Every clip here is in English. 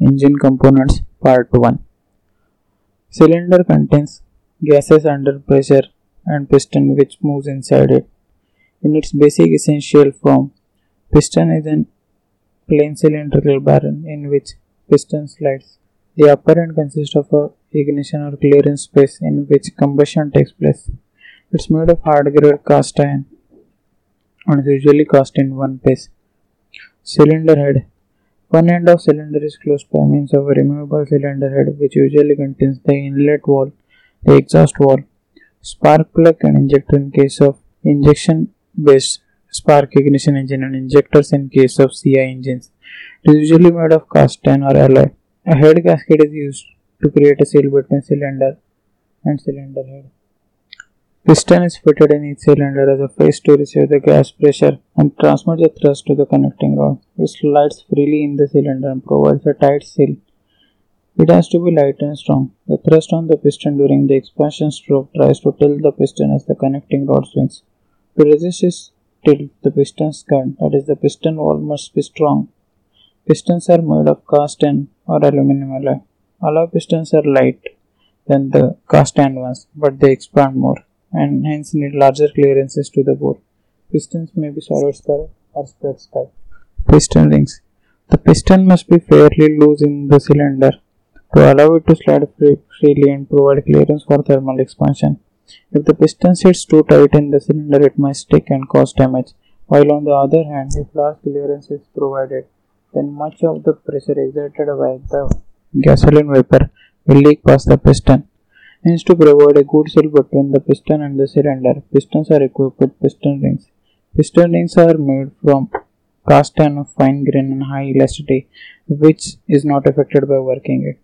Engine Components Part 1 Cylinder contains gases under pressure and piston which moves inside it. In its basic essential form, piston is an plain cylindrical barrel in which piston slides. The upper end consists of a ignition or clearance space in which combustion takes place. It's made of hard grade cast iron and is usually cast in one piece. Cylinder head one end of cylinder is closed by means of a removable cylinder head which usually contains the inlet valve, the exhaust valve, spark plug and injector in case of injection based spark ignition engine and injectors in case of CI engines. It is usually made of cast iron or alloy. A head gasket is used to create a seal between cylinder and cylinder head. Piston is fitted in each cylinder as a face to receive the gas pressure and transmit the thrust to the connecting rod, which slides freely in the cylinder and provides a tight seal. It has to be light and strong. The thrust on the piston during the expansion stroke tries to tilt the piston as the connecting rod swings. To resist this tilt, the piston gun, that is, the piston wall, must be strong. Pistons are made of cast iron or aluminum alloy. Alloy pistons are light than the cast iron ones, but they expand more and hence need larger clearances to the bore. Pistons may be solid stirred or spread stirred. Piston rings. The piston must be fairly loose in the cylinder to allow it to slide free, freely and provide clearance for thermal expansion. If the piston sits too tight in the cylinder, it might stick and cause damage. While on the other hand, if large clearance is provided, then much of the pressure exerted by the gasoline vapor will leak past the piston Hence, to provide a good seal between the piston and the cylinder, pistons are equipped with piston rings. Piston rings are made from cast iron of fine grain and high elasticity, which is not affected by working it.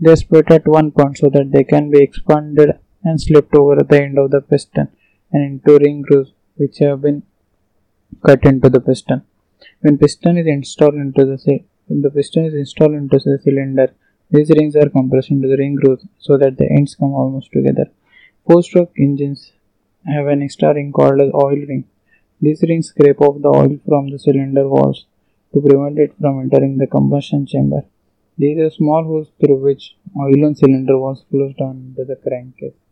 They are split at one point so that they can be expanded and slipped over the end of the piston and into ring grooves which have been cut into the piston. When piston is installed into the the piston is installed into the cylinder, these rings are compressed into the ring grooves so that the ends come almost together. Four-stroke engines have an extra ring called as oil ring. These rings scrape off the oil from the cylinder walls to prevent it from entering the combustion chamber. These are small holes through which oil and cylinder walls flows down into the crankcase.